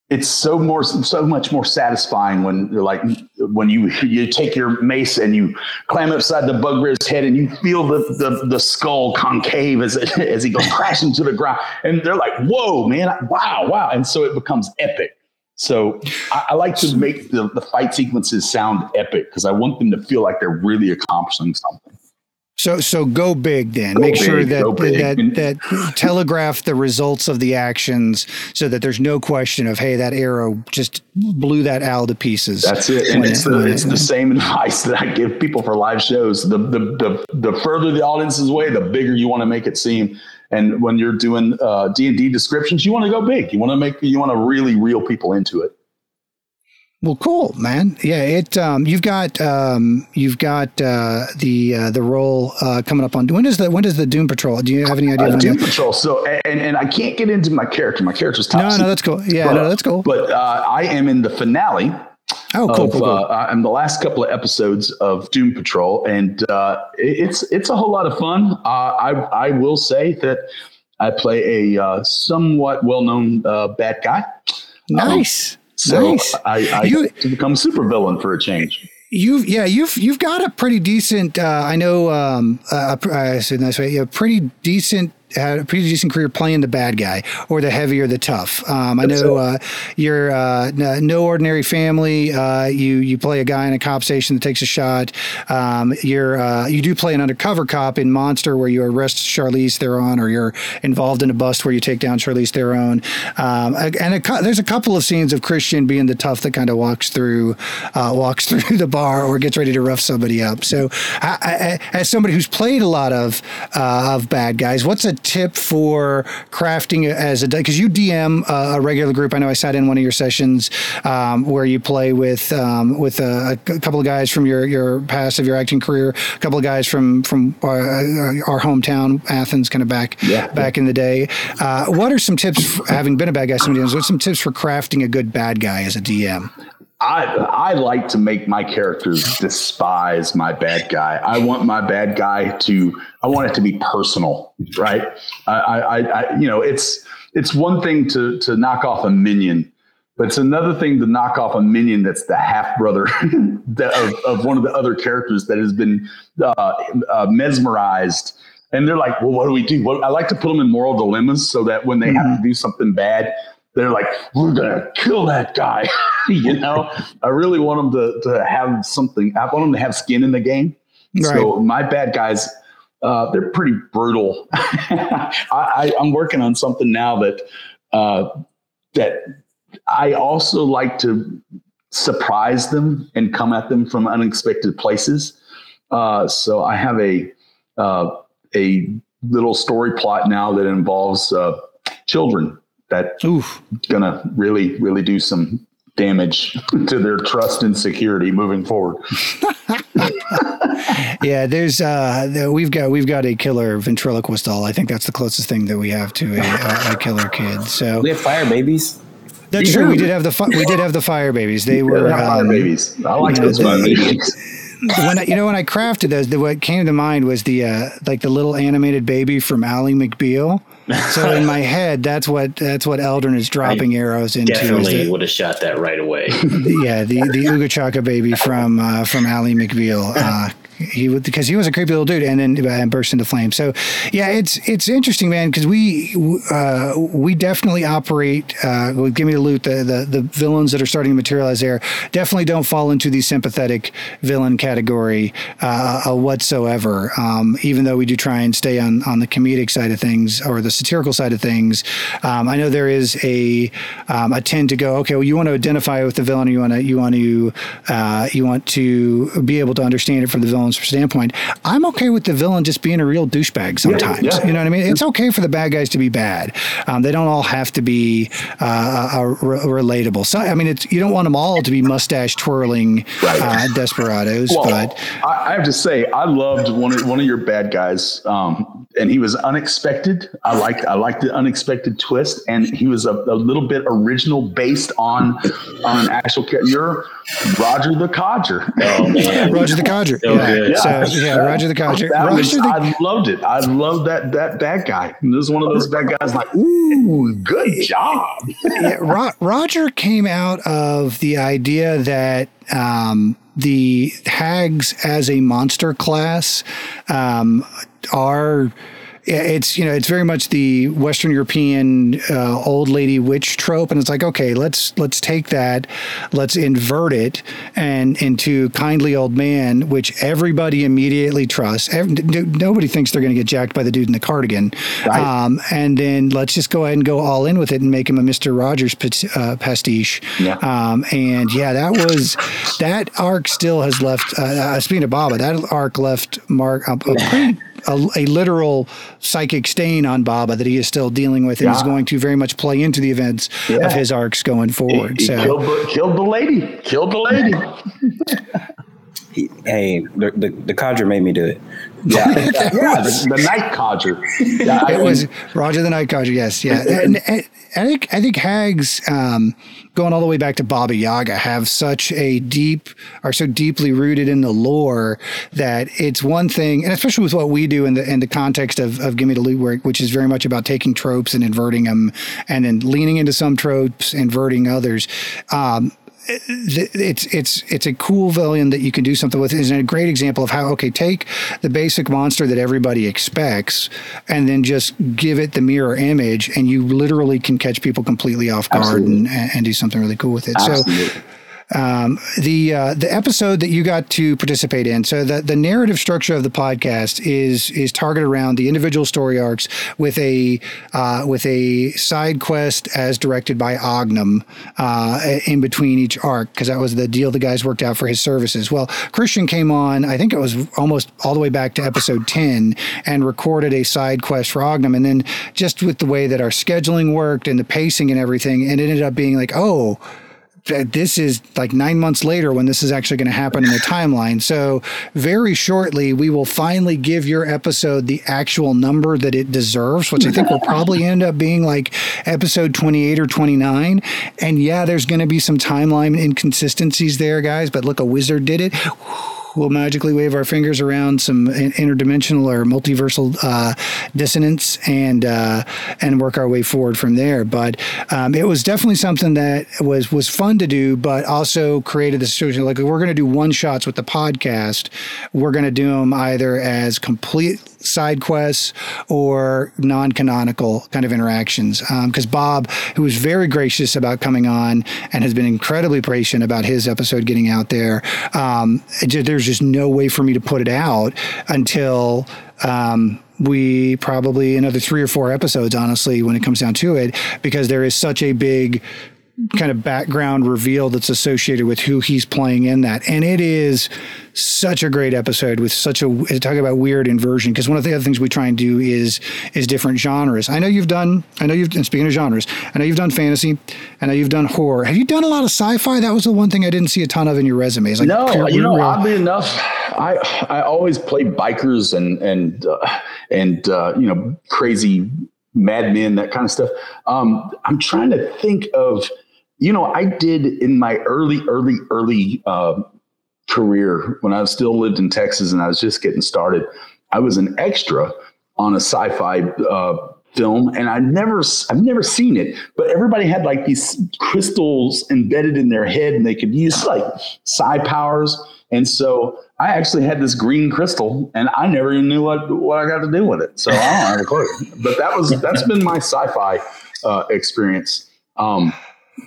it's so more so much more satisfying when you're like when you you take your mace and you climb upside the bugbear's head and you feel the the, the skull concave as it, as he goes crashing to the ground and they're like whoa man wow wow and so it becomes epic so I, I like to make the, the fight sequences sound epic because I want them to feel like they're really accomplishing something. So so go big then. Go Make big, sure that that that telegraph the results of the actions so that there's no question of hey that arrow just blew that owl to pieces. That's it. And it's it- the, it- the same advice that I give people for live shows. The, the, the, the further the audience is away, the bigger you want to make it seem. And when you're doing uh, D and D descriptions, you want to go big. You want to make, you want to really reel people into it. Well, cool, man. Yeah, it. Um, you've got um, you've got uh, the uh, the role uh, coming up on. When does the when does the Doom Patrol? Do you have any idea? Uh, Doom that- Patrol. So, and, and I can't get into my character. My character's top no, no, that's cool. Yeah, But- no, that's cool. But uh, I am in the finale Oh, cool, of cool, cool. uh, I'm the last couple of episodes of Doom Patrol, and uh, it- it's it's a whole lot of fun. Uh, I I will say that I play a uh, somewhat well known uh, bad guy, nice, so nice. I, I You- to become super villain for a change. You've yeah you've you've got a pretty decent uh, I know um uh, I said this way a pretty decent had a pretty decent career playing the bad guy or the heavy or the tough. Um, I know uh, you're uh, no ordinary family. Uh, you you play a guy in a cop station that takes a shot. Um, you're uh, you do play an undercover cop in Monster where you arrest Charlize Theron or you're involved in a bust where you take down Charlize Theron. Um, and a, there's a couple of scenes of Christian being the tough that kind of walks through uh, walks through the bar or gets ready to rough somebody up. So, I, I, as somebody who's played a lot of uh, of bad guys, what's a tip for crafting as a because you DM a, a regular group? I know I sat in one of your sessions um, where you play with um, with a, a couple of guys from your your past of your acting career, a couple of guys from from our, our hometown Athens, kind of back Yeah. back in the day. Uh, what are some tips for, having been a bad guy? Some DMs, what's some tips for crafting a good bad guy as a DM? I I like to make my characters despise my bad guy. I want my bad guy to I want it to be personal, right? I I, I you know it's it's one thing to to knock off a minion, but it's another thing to knock off a minion that's the half brother of, of one of the other characters that has been uh, uh, mesmerized. And they're like, well, what do we do? What, I like to put them in moral dilemmas so that when they have to do something bad, they're like, we're gonna kill that guy. you know, I really want them to to have something. I want them to have skin in the game. So my bad guys, uh, they're pretty brutal. I, I, I'm working on something now that uh, that I also like to surprise them and come at them from unexpected places. Uh, so I have a uh, a little story plot now that involves uh, children that Oof. gonna really really do some damage to their trust and security moving forward. Yeah, there's uh, we've got we've got a killer ventriloquist doll. I think that's the closest thing that we have to a, a, a killer kid. So We have fire babies. that's You true. do. We did have the fi- we did have the fire babies. They were They're fire um, babies. I like those fire babies. When I, you know when I crafted those, the, what came to mind was the uh, like the little animated baby from Ally McBeal. So in my head, that's what that's what Eldrin is dropping arrows into. Definitely the- would have shot that right away. yeah, the the Ooga Chaka baby from uh, from Ally McBeal. Uh, he would because he was a creepy little dude, and then uh, burst into flames. So yeah, it's it's interesting, man, because we uh, we definitely operate uh, with Gimme the Loot. The, the the villains that are starting to materialize there definitely don't fall into the sympathetic villain category uh, uh, whatsoever. Um, even though we do try and stay on on the comedic side of things or the satirical side of things, um, I know there is a um, a tend to go okay. Well, you want to identify with the villain, or you want to you want to uh, you want to be able to understand it from the villain's standpoint. I'm okay with the villain just being a real douchebag sometimes. yeah. You know what I mean? It's okay for the bad guys to be bad. Um, they don't all have to be uh, uh, re- relatable. So I mean, it's you don't want them all to be mustache twirling Right. uh, desperados, Well, but I, I have to say, I loved one of one of your bad guys, um, and he was unexpected. I liked I liked the unexpected twist, and he was a, a little bit original based on on an actual character. You're Roger the Codger. Oh Roger the Codger. so yeah. Good. So yeah, Roger the Codger. Was- Roger the, I loved it. I loved that that that guy. This is one of those bad guys. Like, ooh, good job. yeah, Ro- Roger came out of the idea that um, the hags as a monster class um, are. It's you know it's very much the Western European uh, old lady witch trope, and it's like okay, let's let's take that, let's invert it, and into kindly old man, which everybody immediately trusts. Ev- n- nobody thinks they're going to get jacked by the dude in the cardigan, Right. um, and then let's just go ahead and go all in with it and make him a Mister Rogers uh, pastiche. Yeah. Um, and yeah, that was that arc still has left. Uh, uh, speaking of Baba, that arc left Mark a, a, pretty, a, a literal psychic stain on Baba that he is still dealing with, and is going to very much play into the events Yeah. of his arcs going forward. He so killed, killed the lady. Killed the lady. He- hey, the, the the codger made me do it. Yeah, yeah. The, the night codger. Yeah, it mean, was Roger the Night Codger. Yes, yeah. And, and I think I think Hags, um, going all the way back to Baba Yaga, have such a deep, are so deeply rooted in the lore that it's one thing, and especially with what we do in the in the context of of Gimme the Loot work, which is very much about taking tropes and inverting them, and then leaning into some tropes, inverting others. Um, th- it's it's it's a cool villain that you can do something with. Is a great example of how okay, take the basic monster that everybody expects, and then just give it the mirror image, and you literally can catch people completely off guard and, and do something really cool with it. So absolutely. Um, the uh, the episode that you got to participate in. So the the narrative structure of the podcast is is targeted around the individual story arcs with a uh, with a side quest as directed by Ognum uh, in between each arc because that was the deal the guys worked out for his services. Well, Christian came on. I think it was almost all the way back to episode ten and recorded a side quest for Ognum, and then just with the way that our scheduling worked and the pacing and everything, it ended up being like, oh this is like nine months later when this is actually going to happen in the timeline. So, very shortly, we will finally give your episode the actual number that it deserves, which I think will probably end up being like episode 28 or 29. And yeah, there's going to be some timeline inconsistencies there, guys, but look, a wizard did it. We'll magically wave our fingers around some interdimensional or multiversal uh, dissonance and uh, and work our way forward from there. But um, it was definitely something that was was fun to do, but also created the situation like we're going to do one shots with the podcast. We're going to do them either as complete side quests or non-canonical kind of interactions. Because bob who was very gracious about coming on and has been incredibly patient about his episode getting out there um, it ju- there's just no way for me to put it out until um, we probably another three or four episodes honestly when it comes down to it because there is such a big kind of background reveal that's associated with who he's playing in that. And it is such a great episode with such a talk about weird inversion because one of the other things we try and do is is different genres. I know you've done I know you've and speaking of genres, I know you've done fantasy, I know you've done horror. Have you done a lot of sci-fi? That was the one thing I didn't see a ton of in your resumes. Like No, pure- you know, real- oddly enough, I I always play bikers and and uh, and uh, you know crazy madmen that kind of stuff. Um, I'm trying to think of, you know, I did in my early early early uh, career when I still lived in Texas and I was just getting started. I was an extra on a sci-fi uh, film, and I never I've never seen it, but everybody had like these crystals embedded in their head, and they could use like psi powers. And so I actually had this green crystal, and I never even knew what what I got to do with it. So I don't have a clue. But that was that's been my sci-fi uh, experience. Um,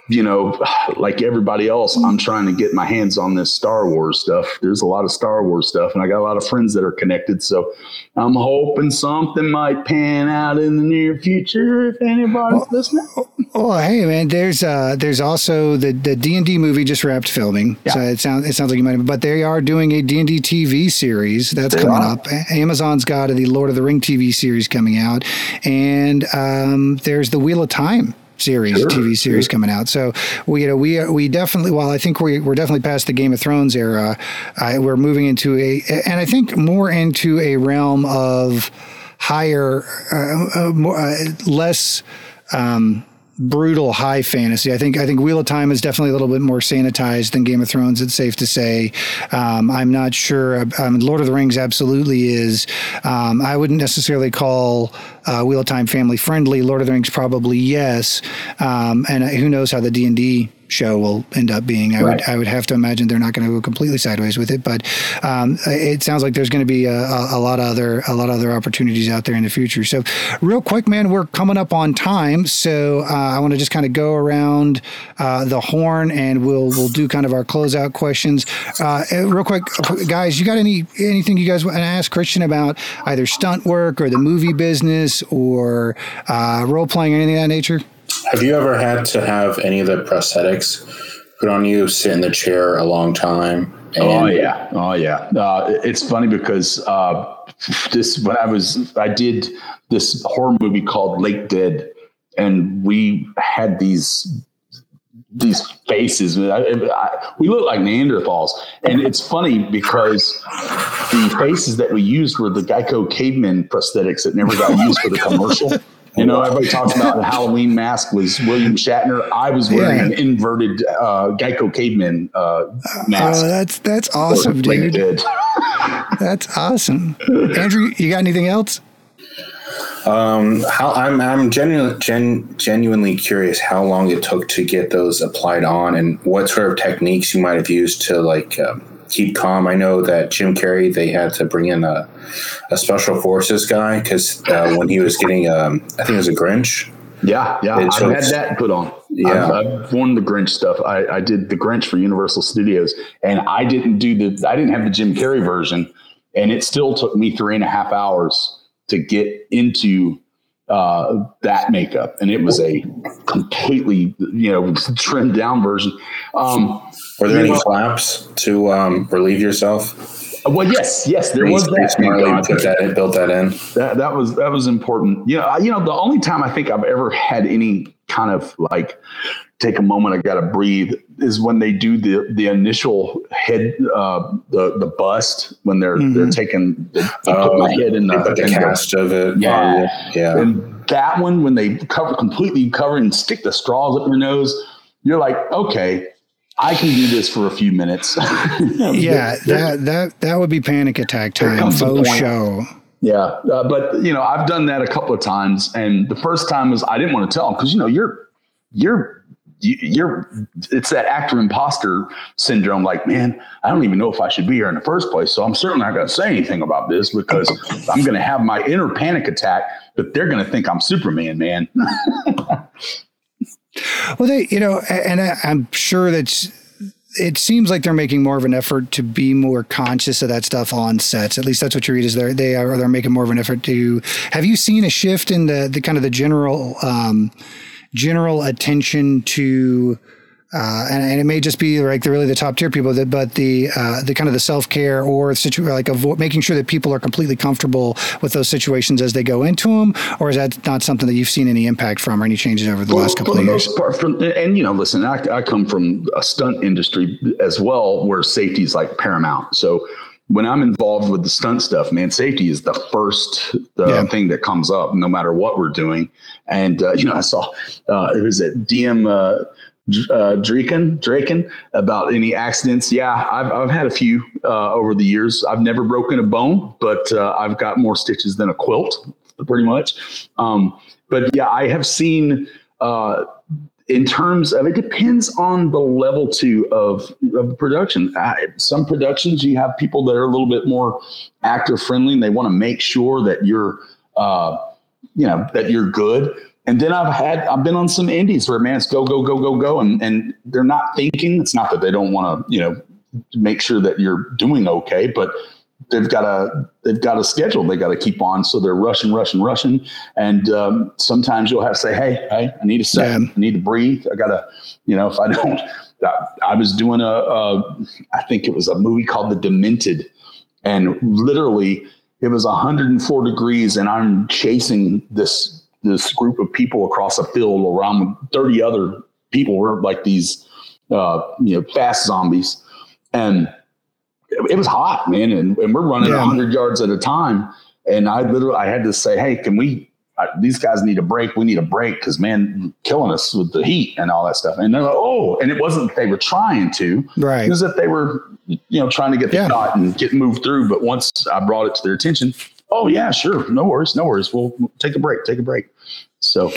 you know, like everybody else, I'm trying to get my hands on this Star Wars stuff. There's a lot of Star Wars stuff, and I got a lot of friends that are connected. So I'm hoping something might pan out in the near future if anybody's listening. Oh, hey man, there's uh there's also the the D&D movie just wrapped filming. So it sounds it sounds like you might have, but they are doing a D&D TV series that's They coming are. up. Amazon's got the Lord of the Ring TV series coming out and um there's the Wheel of Time series Sure, TV series coming out. So we you know we we definitely while I think we we're definitely past the Game of Thrones era, uh, we're moving into a and I think more into a realm of higher uh, uh, more, uh, less um, brutal high fantasy. I think I think Wheel of Time is definitely a little bit more sanitized than Game of Thrones. It's safe to say. Um, I'm not sure. Um, Lord of the Rings absolutely is. Um, I wouldn't necessarily call uh, Wheel of Time family friendly. Lord of the Rings probably yes. Um, and who knows how the D and D show will end up being. I right. would I would have to imagine they're not going to go completely sideways with it, but um, it sounds like there's going to be a, a, lot of other a lot of other opportunities out there in the future. So, real quick, man, we're coming up on time, so uh, I want to just kind of go around uh, the horn and we'll we'll do kind of our closeout questions. Uh, real quick, guys, you got any anything you guys want to ask Christian about either stunt work or the movie business or uh, role playing, anything of that nature? Have you ever had to have any of the prosthetics put on you, sit in the chair a long time? oh yeah, oh yeah. Uh, it's funny because uh, this when I was I did this horror movie called Lake Dead, and we had these these faces. I, I, we look like Neanderthals, and it's funny because the faces that we used were the Geico caveman prosthetics that never got used for the commercial. You know, everybody talks about the Halloween mask was William Shatner. I was wearing yeah. an inverted uh, Geico caveman uh, mask. Oh, that's that's awesome, dude. that's awesome. Andrew, you got anything else? Um, how I'm I'm genuinely gen, genuinely curious how long it took to get those applied on, and what sort of techniques you might have used to like. Um, keep calm. I know that Jim Carrey they had to bring in a, a special forces guy because uh, when he was getting um, I think it was a Grinch. Yeah, yeah, I've had that put on. Yeah, I've, I've worn the Grinch stuff. I, I did the Grinch for Universal Studios, and I didn't do the I didn't have the Jim Carrey version, and it still took me three and a half hours to get into uh, that makeup, and it was a completely you know trimmed down version. Um, were there any flaps to um, relieve yourself? Well, yes, yes, there was that. Marley put that in, built that in. That that was that was important. You know, you know, the only time I think I've ever had any kind of like take a moment, I got to breathe, is when they do the the initial head, uh, the the bust when they're mm-hmm. they're taking the, oh, my head in the, the cast the, of it. Yeah, yeah. And that one when they cover completely cover and stick the straws up your nose, you're like, okay, I can do this for a few minutes. yeah, that that that would be panic attack time. Faux show. Yeah, uh, but you know, I've done that a couple of times, and the first time was I didn't want to tell them because you know you're you're you're it's that actor imposter syndrome like man i don't even know if i should be here in the first place so i'm certainly not going to say anything about this because i'm going to have my inner panic attack but they're going to think i'm superman man Well, they, you know, and I, I'm sure that it seems like they're making more of an effort to be more conscious of that stuff on sets. At least that's what you read is they're, they are, they're making more of an effort to, have you seen a shift in the, the kind of the general, um, general attention to, uh, and, and, it may just be like the really the top tier people that, but the uh, the kind of the self care or situ- like avo- making sure that people are completely comfortable with those situations as they go into them, or is that not something that you've seen any impact from or any changes over the well, last couple of years? From, and you know, listen, I, I come from a stunt industry as well, where safety is like paramount. So when I'm involved with the stunt stuff, man, safety is the first uh, yeah. thing that comes up, no matter what we're doing. And uh, you know, I saw uh, it was at DM uh, uh, Draken, Draken about any accidents. Yeah, I've, I've had a few uh, over the years. I've never broken a bone, but uh, I've got more stitches than a quilt, pretty much. Um, but yeah, I have seen. Uh, in terms of it depends on the level too of, of production. I, some productions you have people that are a little bit more actor friendly and they want to make sure that you're uh, you know that you're good and then I've had I've been on some indies where man, it's go go go go go, and and they're not thinking. It's not that they don't want to you know make sure that you're doing okay, but they've got a they've got a schedule they got to keep on, so they're rushing, rushing, rushing. And um, sometimes you'll have to say, hey, hey, I need a second, I need to breathe. I gotta, you know, if I don't. I, I was doing a, a, I think it was a movie called The Demented, and literally it was 104 degrees, and I'm chasing this this group of people across a field around 30 other people were like these uh, you know fast zombies and it, was hot man and, and we're running yeah. 100 yards at a time and i literally i had to say hey can we I, these guys need a break. We need a break because man, killing us with the heat and all that stuff. And they're like, oh, and it wasn't that they were trying to, Right. It was that they were, you know, trying to get the Yeah. shot and get moved through. But once I brought it to their attention, oh yeah, sure, no worries, no worries. We'll we'll take a break, take a break. So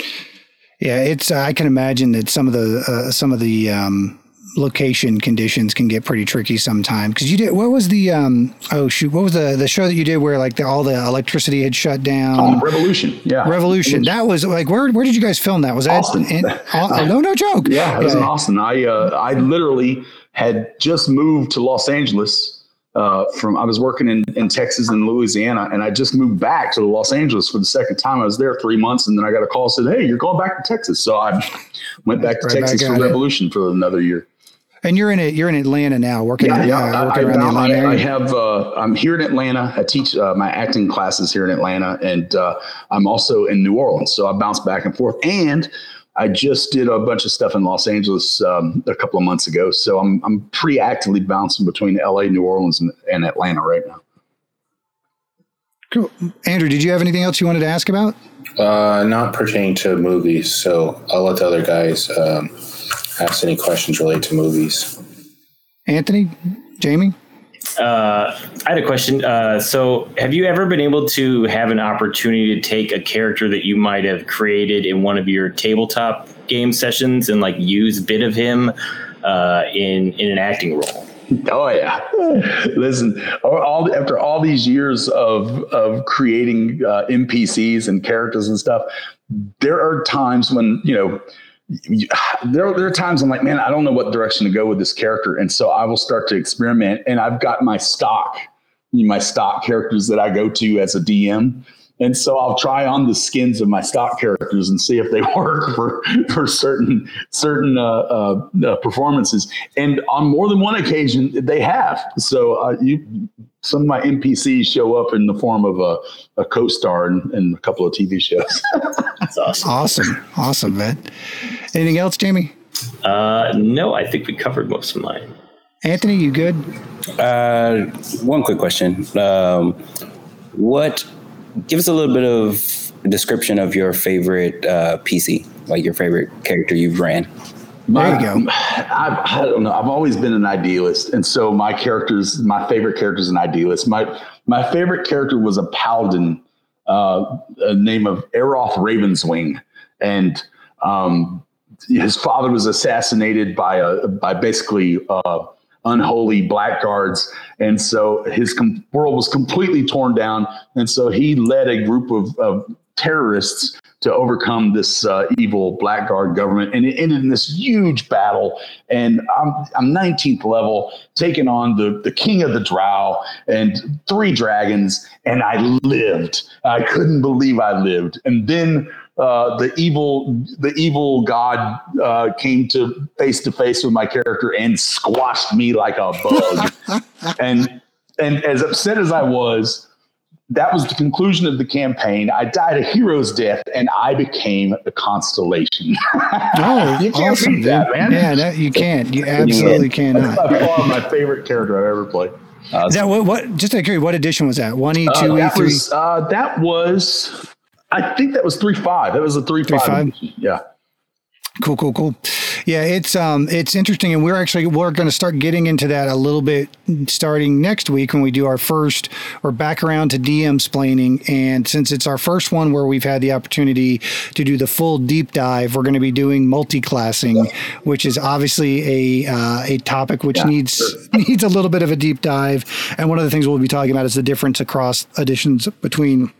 Yeah, it's. Uh, I can imagine that some of the uh, some of the um, location conditions can get pretty tricky sometimes. Because you did. What was the? Um, oh shoot! What was the the show that you did where like the, all the electricity had shut down? um, Revolution, yeah, Revolution. That was like where? Where did you guys film that? Was that Austin. in? oh, no, no joke. Yeah, it was in Austin. I uh, I literally had just moved to Los Angeles uh, from I was working in, in Texas and Louisiana, and I just moved back to Los Angeles for the second time. I was there three months, and then I got a call said, "Hey, you're going back to Texas." So I went back to Right Texas back for at it. Revolution for another year. And you're in it. You're in Atlanta now, working. Yeah, uh, yeah. working I, around the Atlanta I, I have. Uh, I'm here in Atlanta. I teach uh, my acting classes here in Atlanta, and uh, I'm also in New Orleans. So I bounce back and forth. And I just did a bunch of stuff in Los Angeles um, a couple of months ago. So I'm I'm pretty actively bouncing between LA, New Orleans, and, and Atlanta right now. Cool. Andrew, did you have anything else you wanted to ask about? Uh, not pertaining to movies, so I'll let the other guys um, ask any questions related to movies. Anthony, Jamie. Uh, I had a question. Uh, so, have you ever been able to have an opportunity to take a character that you might have created in one of your tabletop game sessions and like use a bit of him uh, in in an acting role? Oh yeah. Listen, all- all after all these years of of creating uh, NPCs and characters and stuff, there are times when you know. You- There, there are times I'm like, man, I don't know what direction to go with this character, and so I will start to experiment. And I've got my stock, my stock characters that I go to as a DM, and so I'll try on the skins of my stock characters and see if they work for for certain certain uh, uh, uh, performances. And on more than one occasion, they have. So uh, you, some of my NPCs show up in the form of a, a co-star in, in a couple of TV shows. That's awesome. Awesome, awesome, man. Anything else, Jamie? Uh, no, I think we covered most of mine. Anthony, you good? Uh, one quick question. Um, what? Give us a little bit of description of your favorite uh, PC, like your favorite character you've ran. There you go. I, I don't know. I've always been an idealist, and so my characters, my favorite character is an idealist. My my favorite character was a paladin, uh, a name of Eroth Ravenswing, and um, his father was assassinated by a by basically uh, unholy blackguards, and so his com- world was completely torn down, and so he led a group of, of terrorists to overcome this uh, evil blackguard government, and it ended in this huge battle. And I'm I'm 19th level, taking on the the king of the Drow and three dragons, and I lived. I couldn't believe I lived, and then uh, the evil the evil god uh, came to face to face with my character and squashed me like a bug. and and as upset as I was, that was the conclusion of the campaign. I died a hero's death, and I became the constellation. Oh, You can't awesome, beat that, man. Yeah, no, you can't. You absolutely That's cannot. by far my favorite character I've ever played. Is that what? What? Just out of curiosity, what edition was that? One E, Uh, two E, that three. uh, that was. I think that was three five. That was a three five. Yeah. Cool, cool, cool. Yeah, it's um, it's interesting, and we're actually we're going to start getting into that a little bit starting next week when we do our first. We're back around to DM splaining, and since it's our first one where we've had the opportunity to do the full deep dive, we're going to be doing multi-classing, which is obviously a uh, a topic which needs needs a little bit of a deep dive. And one of the things we'll be talking about is the difference across editions between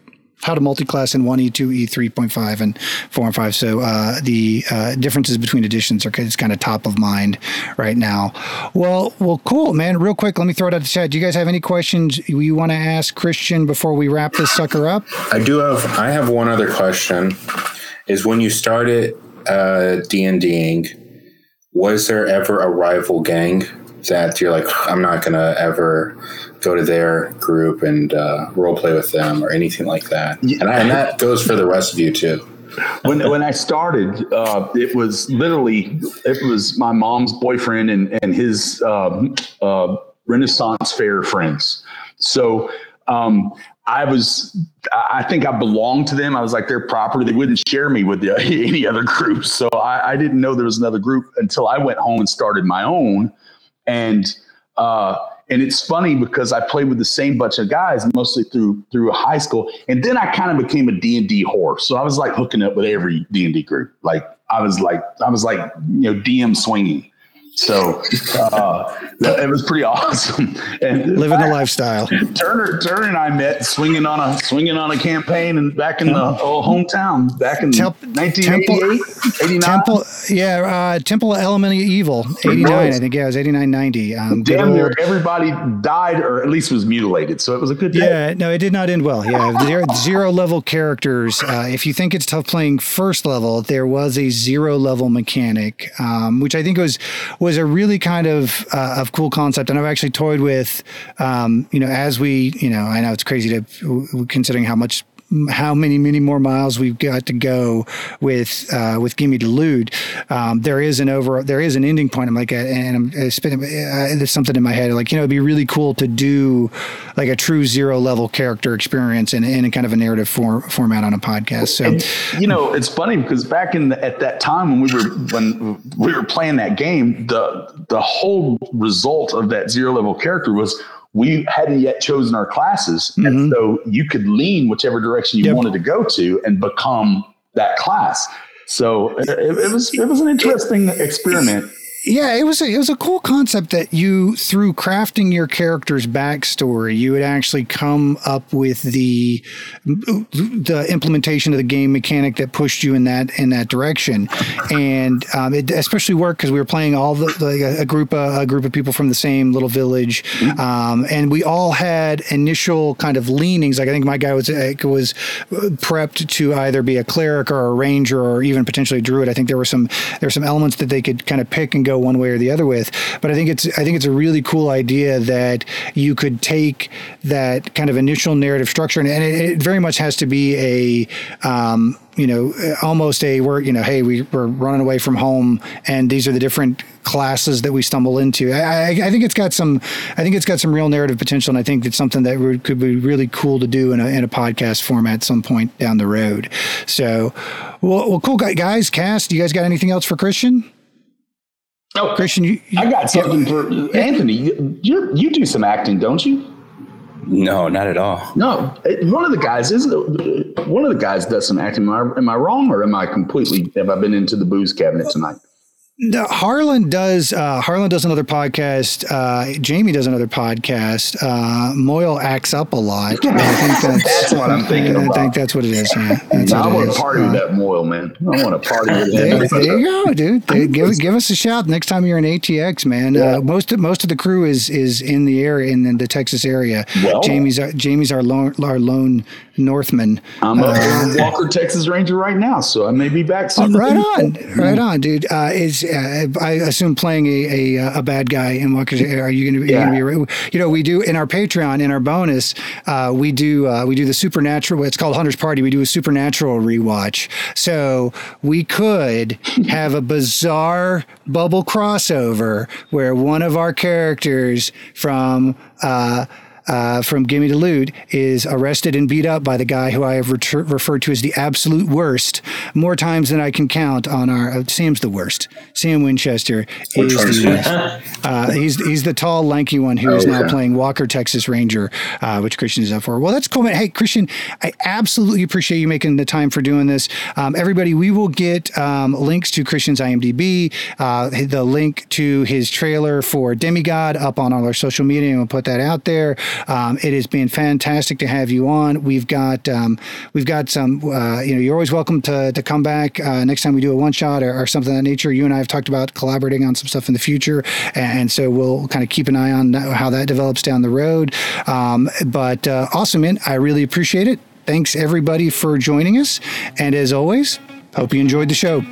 how to multi-class in 1e 2e 3.5 and 4 and 5 so uh, the uh, differences between editions are it's kind of top of mind right now well well cool man real quick let me throw it out the chat do you guys have any questions you want to ask christian before we wrap this sucker up I do have. I have one other question. Is when you started uh, D and Ding, was there ever a rival gang that you're like, I'm not gonna ever go to their group and uh, role play with them or anything like that? And, I, and that goes for the rest of you too. when when I started, uh, it was literally it was my mom's boyfriend and and his um, uh, Renaissance fair friends. So um, I was, I think I belonged to them. I was like their property. They wouldn't share me with the, any other group. So I, I, didn't know there was another group until I went home and started my own. And, uh, and it's funny because I played with the same bunch of guys mostly through through high school, and then I kind of became a D and D whore. So I was like hooking up with every D and D group. Like I was like I was like you know DM swinging. So uh, it was pretty awesome. And living the lifestyle. Turner, Turner and I met swinging on a swinging on a campaign and back in the old hometown back in Temp- 1988, 89. Temple, yeah, uh, Temple Elemental Evil, 89, I think. Yeah, it was 89, 90. Um, Damn near everybody died or at least was mutilated. So it was a good day. Yeah, no, it did not end well. Yeah, zero, zero level characters. Uh, if you think it's tough playing first level, there was a zero level mechanic, um, which I think was was a really kind of uh, of cool concept, and I've actually toyed with, um, you know, as we, you know, I know it's crazy to considering how much how many many more miles we've got to go with uh, with Gimme Loot. Um, there is an over there is an ending point. I'm like, uh, and I'm uh, spinning. Uh, there's something in my head like you know it'd be really cool to do like a true zero level character experience in, in a kind of a narrative for, format on a podcast. So and, you know it's funny because back in the, at that time when we were when we were playing that game, the the whole result of that zero level character was we hadn't yet chosen our classes. Mm-hmm. And so you could lean whichever direction you yep. wanted to go to and become that class. So it, it was it was an interesting experiment yeah, it was a, it was a cool concept that you through crafting your character's backstory, you would actually come up with the the implementation of the game mechanic that pushed you in that in that direction, and um, it especially worked because we were playing all the like a, a, group of, a group of people from the same little village, um, and we all had initial kind of leanings. Like I think my guy was uh, was prepped to either be a cleric or a ranger or even potentially a druid. I think there were some there were some elements that they could kind of pick and go one way or the other with. But I think it's I think it's a really cool idea that you could take that kind of initial narrative structure, and, and it, it, very much has to be a um, you know almost a we're you know hey we, we're running away from home, and these are the different classes that we stumble into. I, I, I, think it's got some, I think it's got some real narrative potential, and I think it's something that could be really cool to do in a, in a podcast format at some point down the road. So, well, well, cool guys. Cast, you guys got anything else for Christian? Oh, Christian, you, you, I got something yeah. for Anthony. You you do some acting, don't you? No, not at all. No, one of the guys is one of the guys does some acting. Am I, am I wrong, or am I completely? Have I been into the booze cabinet tonight? The Harlan does. Uh, Harlan does another podcast. Uh, Jamie does another podcast. Uh, Moyle acts up a lot. I think that's, that's what I'm thinking. I about. think that's what it is. Yeah. That's I want to party with that Moyle man. I want to party with him. There, there you go, dude. give give us a shout next time you're in ATX, man. Yeah. Uh, most of most of the crew is is in the area in the Texas area. Well, Jamie's our, Jamie's our lone, our lone Northman. I'm a uh, Walker Texas Ranger right now, so I may be back soon. Right on, right on, dude. Uh, is uh, I assume playing a, a, a bad guy in Walker. Are you going to be? Yeah. Be you know, we do in our Patreon in our bonus. Uh, we do uh, we do the supernatural. It's called Hunter's Party. We do a supernatural rewatch. So we could have a bizarre bubble crossover where one of our characters from. Uh, uh, from Gimme the Loot is arrested and beat up by the guy who I have retur- referred to as the absolute worst more times than I can count on our. Uh, Sam's the worst. Sam Winchester is the worst. Uh, he's he's the tall, lanky one who oh, is now yeah. playing Walker Texas Ranger, uh, which Christian is up for. Well, that's cool, man. Hey, Christian, I absolutely appreciate you making the time for doing this. Um, everybody, we will get um, links to Christian's IMDb, uh, the link to his trailer for Demigod up on all our social media, and we'll put that out there. Um, it has been fantastic to have you on. We've got um, we've got some. Uh, you know, you're always welcome to to come back uh, next time we do a one shot or, or, something of that nature. You and I have talked about collaborating on some stuff in the future, and so we'll kind of keep an eye on how that develops down the road. Um, but uh, awesome, man! I really appreciate it. Thanks everybody for joining us, and as always, hope you enjoyed the show.